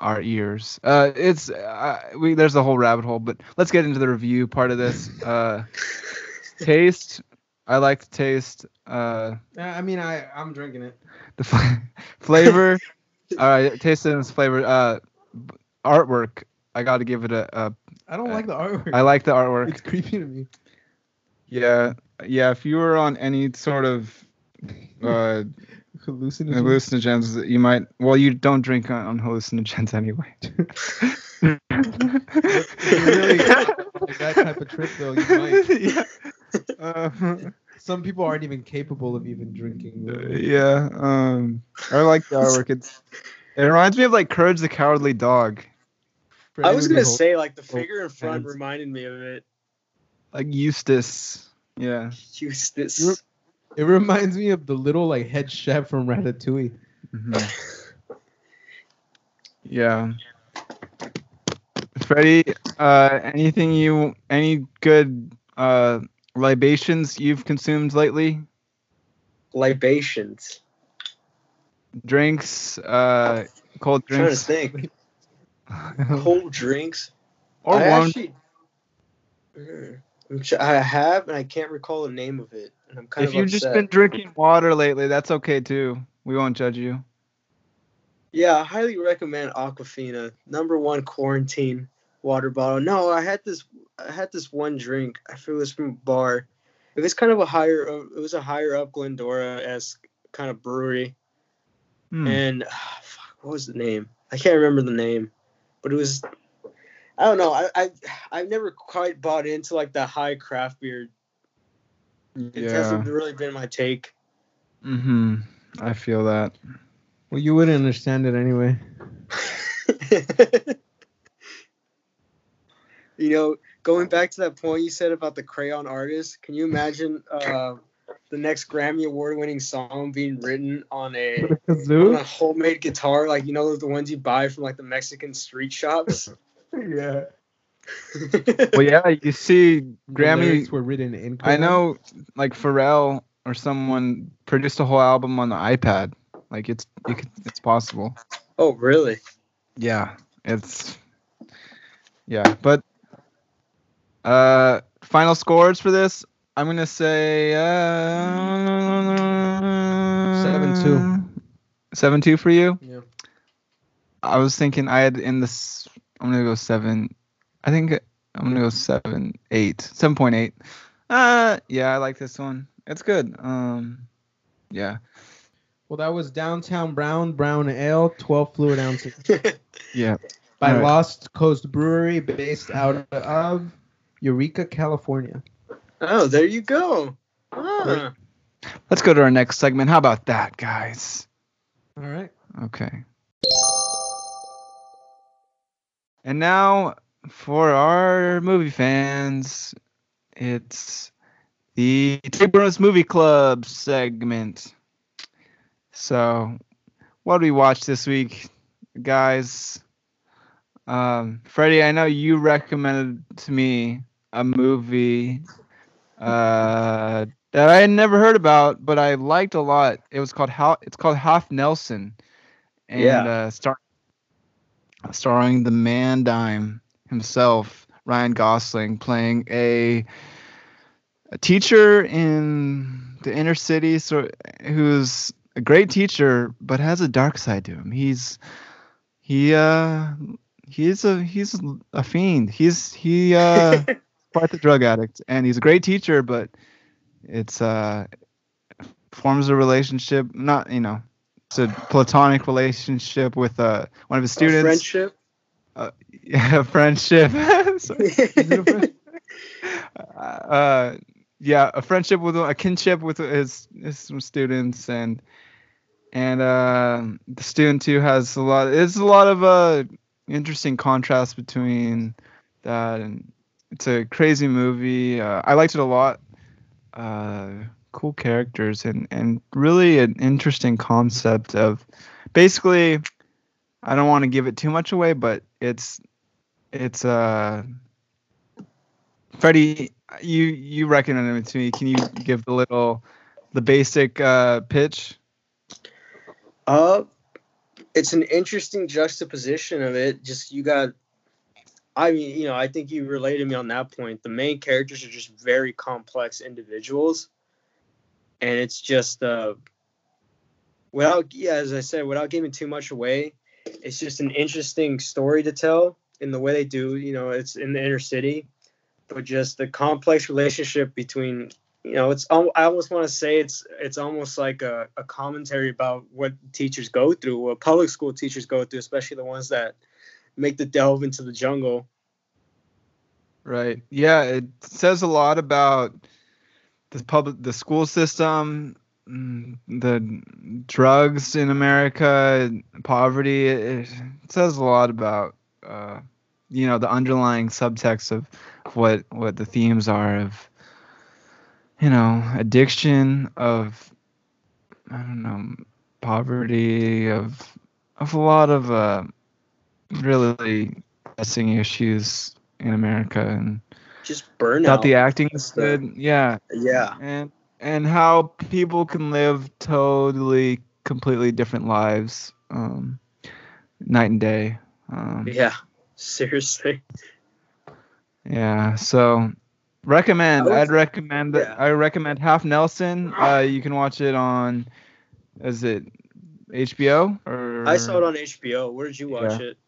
our ears. Uh, it's uh, we there's a whole rabbit hole, but let's get into the review part of this. Uh, taste. I like the taste. Uh, I mean, I I'm drinking it. the fl- flavor. All right, taste and its flavor. Uh, artwork. I got to give it a, a. I don't like the artwork. I like the artwork. It's creepy to me. Yeah, yeah. If you were on any sort of uh, Hallucinogen. hallucinogens, you might. Well, you don't drink on, on hallucinogens anyway. Really like that type of trip, though, you might. yeah. Uh, Some people aren't even capable of even drinking. really. yeah. Um, I like the artwork. It's. It reminds me of like Courage the Cowardly Dog, I was gonna say like the figure in front hands. reminded me of it. like Eustace. Yeah. Eustace. You're- It reminds me of the little like head chef from Ratatouille. Mhm. Yeah. Freddie, uh, anything you, any good uh, libations you've consumed lately? Libations. Drinks, uh, cold I'm trying to drinks, think. Cold drinks. or I warm. actually. I have, and I can't recall the name of it, and I'm kind If of you've upset. just been drinking water lately, that's okay too. We won't judge you. Yeah, I highly recommend Aquafina. Number one quarantine water bottle. No, I had this. I had this one drink. I feel it was from a bar. It was kind of a higher. It was a higher up Glendora esque kind of brewery. Hmm. And ah, fuck, what was the name? I can't remember the name, but it was. I don't know. I I I've never quite bought into like the high craft beer. It yeah. hasn't really been my take. Mm-hmm. I feel that. Well, you wouldn't understand it anyway. you know, going back to that point you said about the crayon artist, can you imagine uh, the next Grammy award winning song being written on a, on a homemade guitar, like you know the ones you buy from like the Mexican street shops? yeah. Well, yeah, you see, The Grammy. were written in. I know, like Pharrell or someone produced a whole album on the iPad. Like it's you could, it's possible. oh, really? Yeah, it's yeah, but uh, final scores for this, I'm gonna say uh, 7-2. Seven two for you. Yeah. I was thinking I had in this. I'm gonna go seven. I think I'm gonna go seven eight. Seven point eight. Uh, yeah, I like this one. It's good. Um, yeah, Well, that was Downtown Brown Brown Ale, 12 fluid ounces yeah. by All right. Lost Coast Brewery, based out of Eureka, California. oh, there you go. Ah. Let's go to our next segment. How about that, guys? All right. Okay. And now for our movie fans, it's the Tabor's Movie Club segment. So, what did we watch this week, guys? Um, Freddie, I know you recommended to me a movie uh, that I had never heard about, but I liked a lot. It was called How. It's called Half Nelson, and Yeah. uh, star- starring the man dime himself, Ryan Gosling, playing a a teacher in the inner city, so who's a great teacher, but has a dark side to him. He's he uh he's a he's a fiend. He's he uh quite the drug addict, and he's a great teacher, but it's uh forms a relationship, not you know, a platonic relationship with uh one of his A students. friendship. Yeah, friendship. So- uh, yeah, a friendship with a kinship with his his students and and uh, the student too has a lot. It's a lot of uh interesting contrast between that and it's a crazy movie. Uh, I liked it a lot. Uh, cool characters and and really an interesting concept of basically. I don't want to give it too much away, but it's it's uh Freddie, you you recommended it to me. Can you give the little the basic uh pitch? Uh, it's an interesting juxtaposition of it. Just you got, I mean, you know, I think you related me on that point. The main characters are just very complex individuals, and it's just uh, without yeah, as I said, without giving too much away, it's just an interesting story to tell in the way they do. You know, it's in the inner city, but just the complex relationship between you know it's i almost want to say it's it's almost like a, a commentary about what teachers go through what public school teachers go through especially the ones that make the delve into the jungle Right. Yeah, it says a lot about the public the school system, mm, the drugs in America, poverty. It, it says a lot about uh you know the underlying subtext of what what the themes are of you know addiction of i don't know poverty of of a lot of uh really pressing issues in america and just burnout thought the acting was good yeah yeah and and how people can live totally completely different lives um night and day um yeah seriously Yeah, so recommend. Was- I'd recommend that. Yeah. I recommend Half Nelson. Uh, you can watch it on. Is it HBO or? i saw it on hbo where did you watch Yeah. it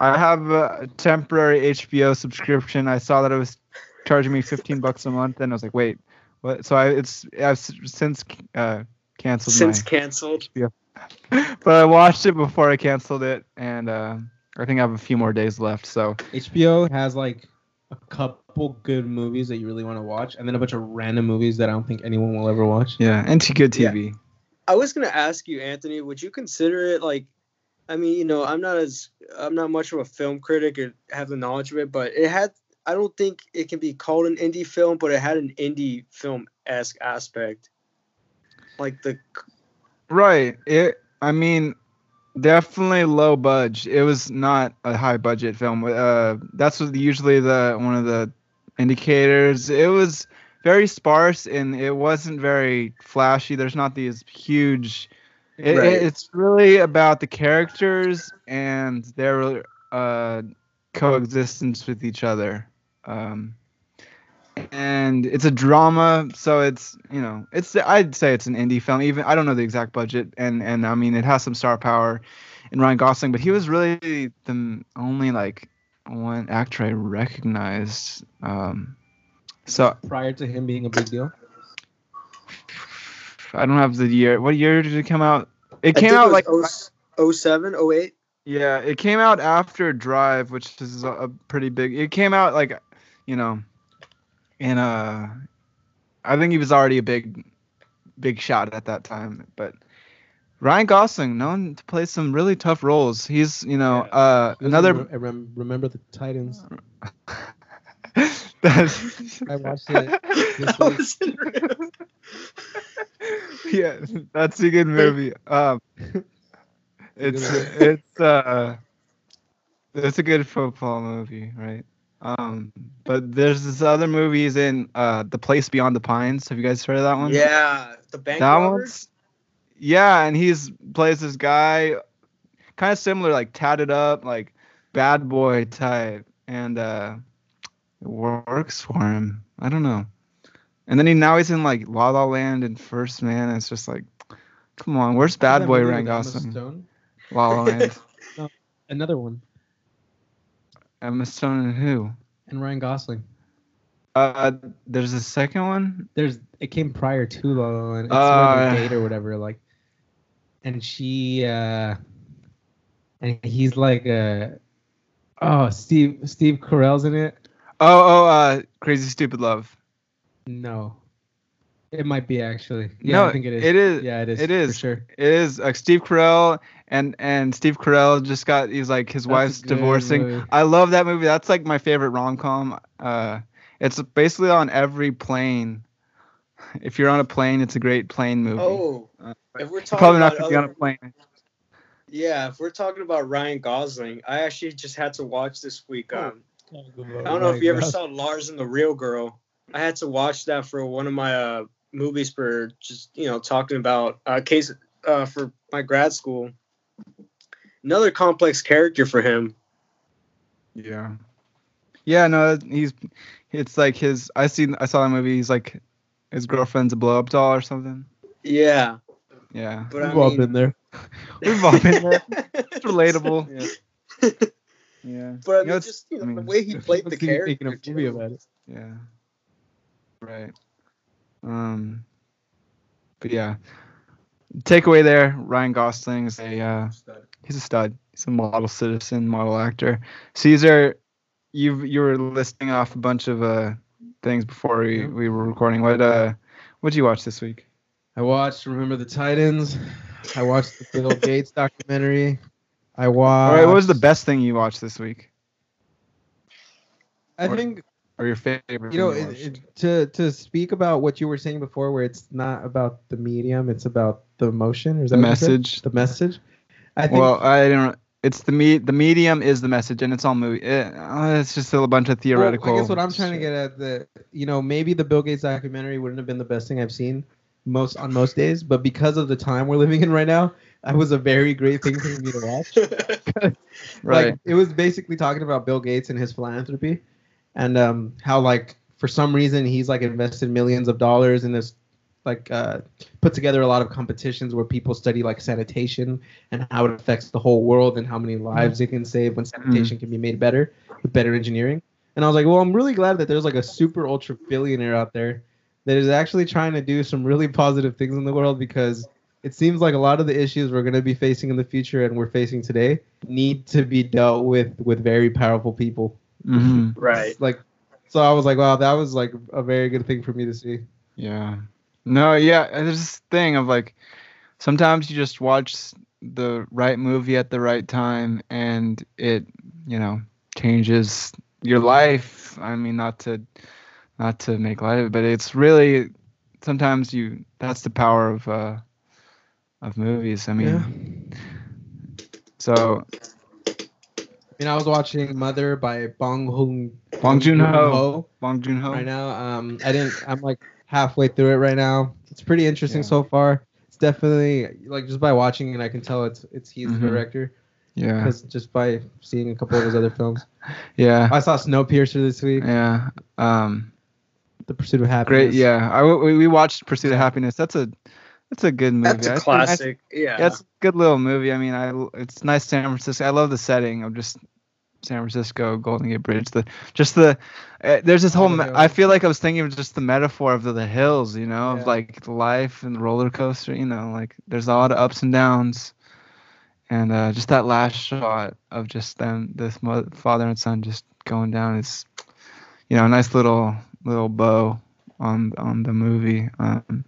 I have a temporary HBO subscription. I saw that it was charging me 15 bucks a month, and I was like, wait, what? So I it's I've since uh, canceled since my. canceled but I watched it before I canceled it, and uh, I think I have a few more days left. So HBO has like a couple good movies that you really want to watch, and then a bunch of random movies that I don't think anyone will ever watch. yeah, and to good Yeah. TV. I was gonna ask you, Anthony, would you consider it like I mean, you know, I'm not as I'm not much of a film critic or have the knowledge of it, but it had I don't think it can be called an indie film, but it had an indie film esque aspect. Like the Right. It. I mean, definitely low budget. It was not a high budget film. Uh, that's what usually the one of the indicators. It was very sparse and it wasn't very flashy. There's not these huge. It, Right. It's really about the characters and their uh, coexistence with each other. Um, and it's a drama, so it's you know it's I'd say it's an indie film. Even I don't know the exact budget, and and I mean it has some star power in Ryan Gosling, but he was really the only like one actor I recognized. Um, so Prior to him being a big deal, I don't have the year. What year did it come out? It I came out it like was 07, 08. Yeah, it came out after Drive, which is a, a pretty big. It came out like, you know, in a. I think he was already a big, big shot at that time. But Ryan Gosling, known to play some really tough roles. He's, you know, uh, He was in another. I rem- remember the Titans. I watched it this I week. was in- yeah, that's a good movie. Um, it's it's uh, it's a good football movie, right? Um, but there's this other movie movies in uh, The Place Beyond the Pines. Have you guys heard of that one? yeah, the bank that robber? one's yeah, and he's plays this guy, kind of similar, like tatted up, like bad boy type, and uh, it works for him. I don't know. And then he now he's in like La La Land and First Man. And it's just like, come on, where's bad boy Ryan Gosling? La La Land. Another one, Emma Stone and who? and Ryan Gosling. Uh, there's a second one. There's it came prior to La La Land. It's Uh, date or whatever. Like, and she uh, and he's like uh, oh Steve Steve Carell's in it. Oh, oh, uh, Crazy Stupid Love. No, it might be actually. Yeah, no, I think it is. It is. Yeah, it is. It for is. sure. It is. Uh, Steve Carell and and Steve Carell just got. He's like his That's wife's divorcing. movie. I love that movie. That's like my favorite rom com. Uh, it's basically on every plane. If you're on a plane, it's a great plane movie. Oh, Uh, if we're You're talking probably not about gonna be on a plane. Yeah, if we're talking about Ryan Gosling, I actually just had to watch this week. Oh, Um, I don't know if you ever saw Lars and the Real Girl. I had to watch that for one of my uh, movies for just you know talking about uh, case uh, for my grad school. Another complex character for him. Yeah. Yeah, no, he's it's like his I seen I saw that movie, he's like his girlfriend's a blow up doll or something. Yeah, Yeah. but We've all mean, been there. We've all been there. It's relatable. Yeah. Yeah. But I You mean, know, just you know, I mean, the way he played the Let's see you making character. a movie too. about it. Yeah. Right. Um but yeah. Takeaway there, Ryan Gosling is a uh he's a stud. He's a model citizen, model actor. Caesar, you you were listing off a bunch of uh things before we, we were recording. What uh what'd you watch this week? I watched Remember the Titans. I watched the Bill Gates documentary. I watched. All right, what was the best thing you watched this week? I or- think Or your favorite? you know it, it, to to speak about what you were saying before, where it's not about the medium, it's about the emotion. Or is the that what message. The message. I think. Well, I don't. Know. It's the me. The medium is the message, and it's all movie. It, uh, it's just a bunch of well, theoretical. I guess what I'm trying to get at the you know maybe the Bill Gates documentary wouldn't have been the best thing I've seen most on most days, but because of the time we're living in right now, that was a very great thing for me to watch. Right. Like it was basically talking about Bill Gates and his philanthropy, and um, how like for some reason he's like invested millions of dollars in this, like uh, put together a lot of competitions where people study like sanitation and how it affects the whole world and how many lives it can save when sanitation can be made better with better engineering. And I was like, well, I'm really glad that there's like a super ultra billionaire out there that is actually trying to do some really positive things in the world because it seems like a lot of the issues we're going to be facing in the future and we're facing today need to be dealt with with very powerful people. Mhm. right. Like, so I was like, wow, that was like a very good thing for me to see. Yeah. No. Yeah. There's this thing of like, sometimes you just watch the right movie at the right time, and it, you know, changes your life. I mean, not to, not to make light of it, but it's really sometimes you. That's the power of uh, of movies. I mean, yeah. so I mean, I was watching Mother by Bong Joon Bong Joon-ho. Joon-ho Bong Joon Ho. right now. Um, I didn't. I'm like halfway through it right now. It's pretty interesting Yeah. so far. It's definitely like just by watching it, I can tell it's it's he's Mhm. the director Yeah. because just by seeing a couple of his other films. Yeah. I saw Snowpiercer this week. Yeah. Um. The Pursuit of Happiness. Great. Yeah. I we, we watched Pursuit of Happiness. That's a that's a good movie. That's a classic. I, yeah. yeah, it's a good little movie. I mean, I it's nice San Francisco. I love the setting of just San Francisco, Golden Gate Bridge. The just the uh, there's this whole. I feel like I was thinking of just the metaphor of the, the hills. You know, Yeah. of like life and the roller coaster. You know, like there's a lot of ups and downs. And uh, just that last shot of just them, this mo- father and son, just going down is, you know, a nice little little bow on on the movie. Um,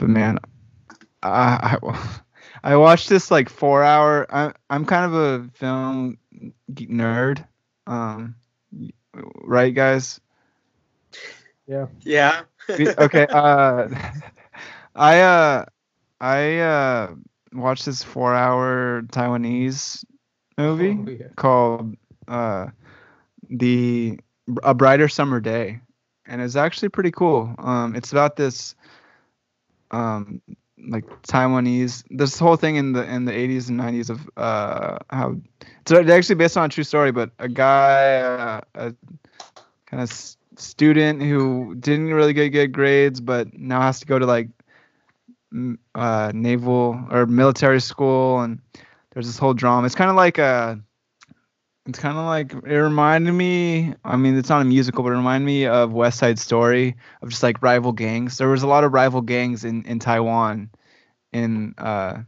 but man, I, I I watched this like four hour. I, I'm kind of a film nerd, um, right, guys? yeah. Yeah. okay. Uh, I uh, I uh, watched this four hour Taiwanese movie Oh, yeah. called uh, the A Brighter Summer Day, and it's actually pretty cool. Um, it's about this um, like Taiwanese. This whole thing in the in the 80s and 90s of uh, how it's actually based on a true story, but a guy, uh, a kind of s- student who didn't really get good grades, but now has to go to like uh, naval or military school, and there's this whole drama. It's kind of like a. It's kind of like it reminded me. I mean, it's not a musical, but it reminded me of West Side Story of just like rival gangs. There was a lot of rival gangs in in Taiwan, in uh,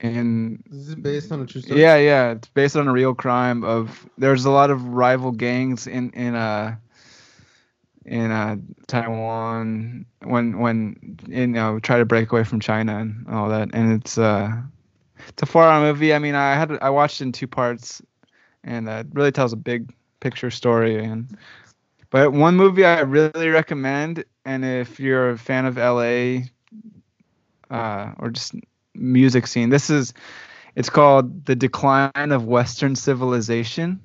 in This is based on a true story. yeah, yeah. It's based on a real crime of there's a lot of rival gangs in in uh in uh Taiwan when when you know try to break away from China and all that. And it's uh it's a four hour movie. I mean I had I watched it in two parts and uh, really tells a big picture story and but one movie I really recommend and if you're a fan of LA uh or just music scene, this is It's called The Decline of Western Civilization,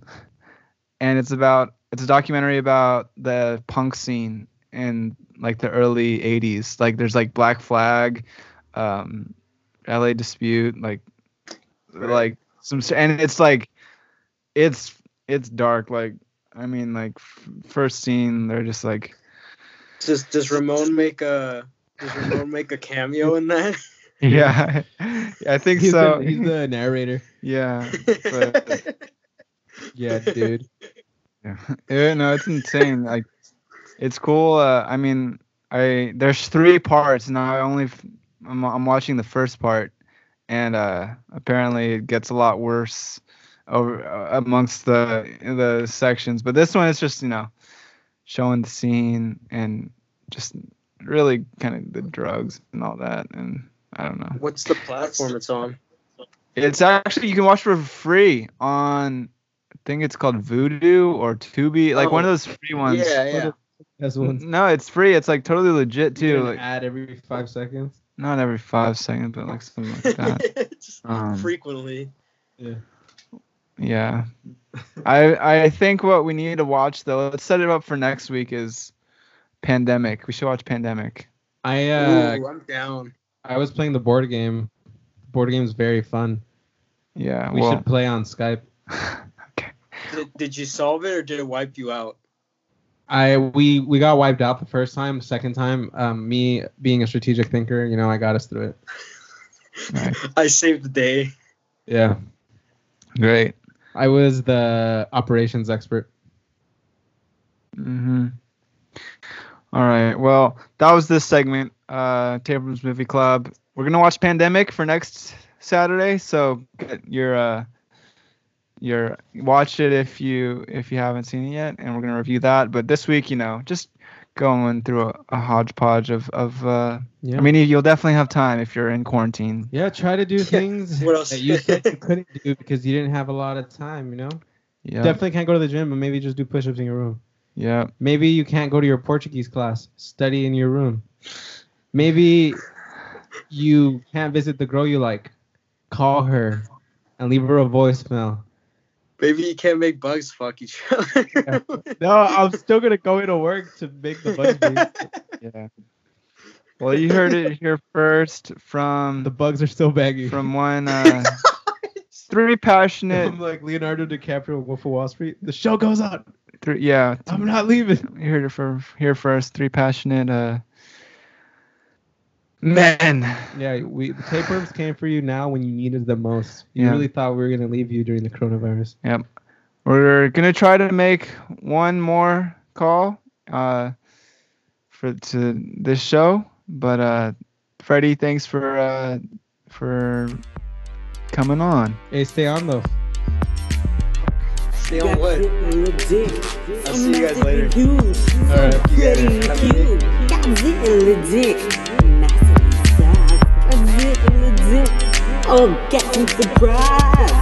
and it's about it's a documentary about the punk scene in like the early '80s. Like there's like Black Flag, um, LA Dispute, like Right. like some and it's like it's it's dark. Like I mean, like f- first scene, they're just like Does does Ramon make a does Ramon make a cameo in that? yeah, I think He's, so. the, he's the narrator. yeah. But- Yeah, dude. Yeah. Yeah, no, it's insane. Like, it's cool. Uh, I mean, I there's three parts and I only f- I'm, I'm watching the first part, and uh, apparently it gets a lot worse over uh, amongst the the sections. But this one is just you know showing the scene and just really kind of the drugs and all that. And I don't know. What's the platform it's on? It's actually you can watch for free on. I think it's called Vudu or Tubi, like one of Oh. those free ones. Yeah, yeah. That's one. No, it's free. It's like totally legit Too, too. Like ad every five seconds. not every five seconds, but like something like that. Just Um, frequently. Yeah. Yeah. I I think what we need to watch though, let's set it up for next week is Pandemic. We should watch Pandemic. I uh Ooh, I'm down. I was playing the board game. The board game's very fun. Yeah. We well, should play on Skype. okay. Did, did you solve it or did it wipe you out? I we we got wiped out the first time. Second time, um, me being a strategic thinker, you know, I got us through it. Right. I saved the day. Yeah, Great. I was the operations expert. Mm-hmm. All right. Well, that was this segment. Uh, Tables Movie Club. We're gonna watch Pandemic for next Saturday. So get your uh, your watch it if you if you haven't seen it yet, and we're gonna review that. But this week, you know, just going through a, a hodgepodge of of. Uh, Yeah, I mean, you'll definitely have time if you're in quarantine. yeah, try to do things What else? that you said you couldn't do because you didn't have a lot of time. You know, Yeah. definitely can't go to the gym, but maybe just do push-ups in your room. Yeah. Maybe you can't go to your Portuguese class. Study in your room. Maybe you can't visit the girl you like. Call her and leave her a voicemail. Maybe you can't make bugs fuck each other. No, I'm still gonna go into work to make the bugs. Yeah. Well, you heard it here first from The bugs are still baggy. from one uh, three passionate I'm like Leonardo DiCaprio, Wolf of Wall Street. The show goes on. three, yeah I'm not leaving. you heard it for here first three passionate uh men Yeah, we the tapeworms came for you now when you needed them most. You Yeah. really thought we were gonna leave you during the coronavirus. Yep. We're gonna try to make one more call uh for to this show but uh freddie thanks for uh for coming on Hey, stay on though. Stay on what? I'll see you guys later. All right. Pretty cute. Godzilla dick. Massive Oh, getting surprised.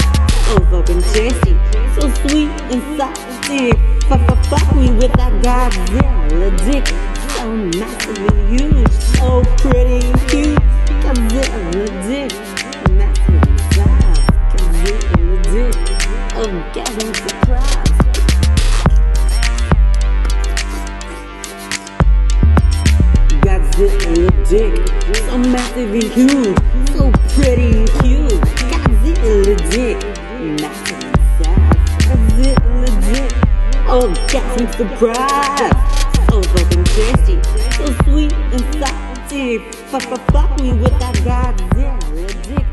Oh, fucking tasty. So sweet and salty. Fuck, fuck, fuck me with that Godzilla dick. So massively huge. Oh, pretty cute. Godzilla dick. Massive size. Godzilla dick. Oh, getting surprised. Godzilla dick, so massive and huge, so pretty and cute. Dick, massive dick, oh, got some surprise. So fucking tasty, so sweet and salty. Fuck, fuck, fuck me with that dick,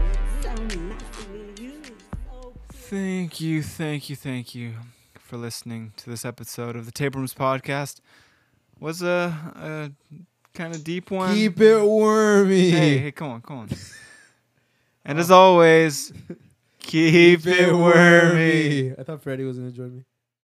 Thank you, thank you, thank you for listening to this episode of the Tapeworms podcast. Was uh, a, a kind of deep one. Keep it wormy. Hey, hey, come on, come on. and as um, always, keep, it wormy. I thought Freddie was gonna join me.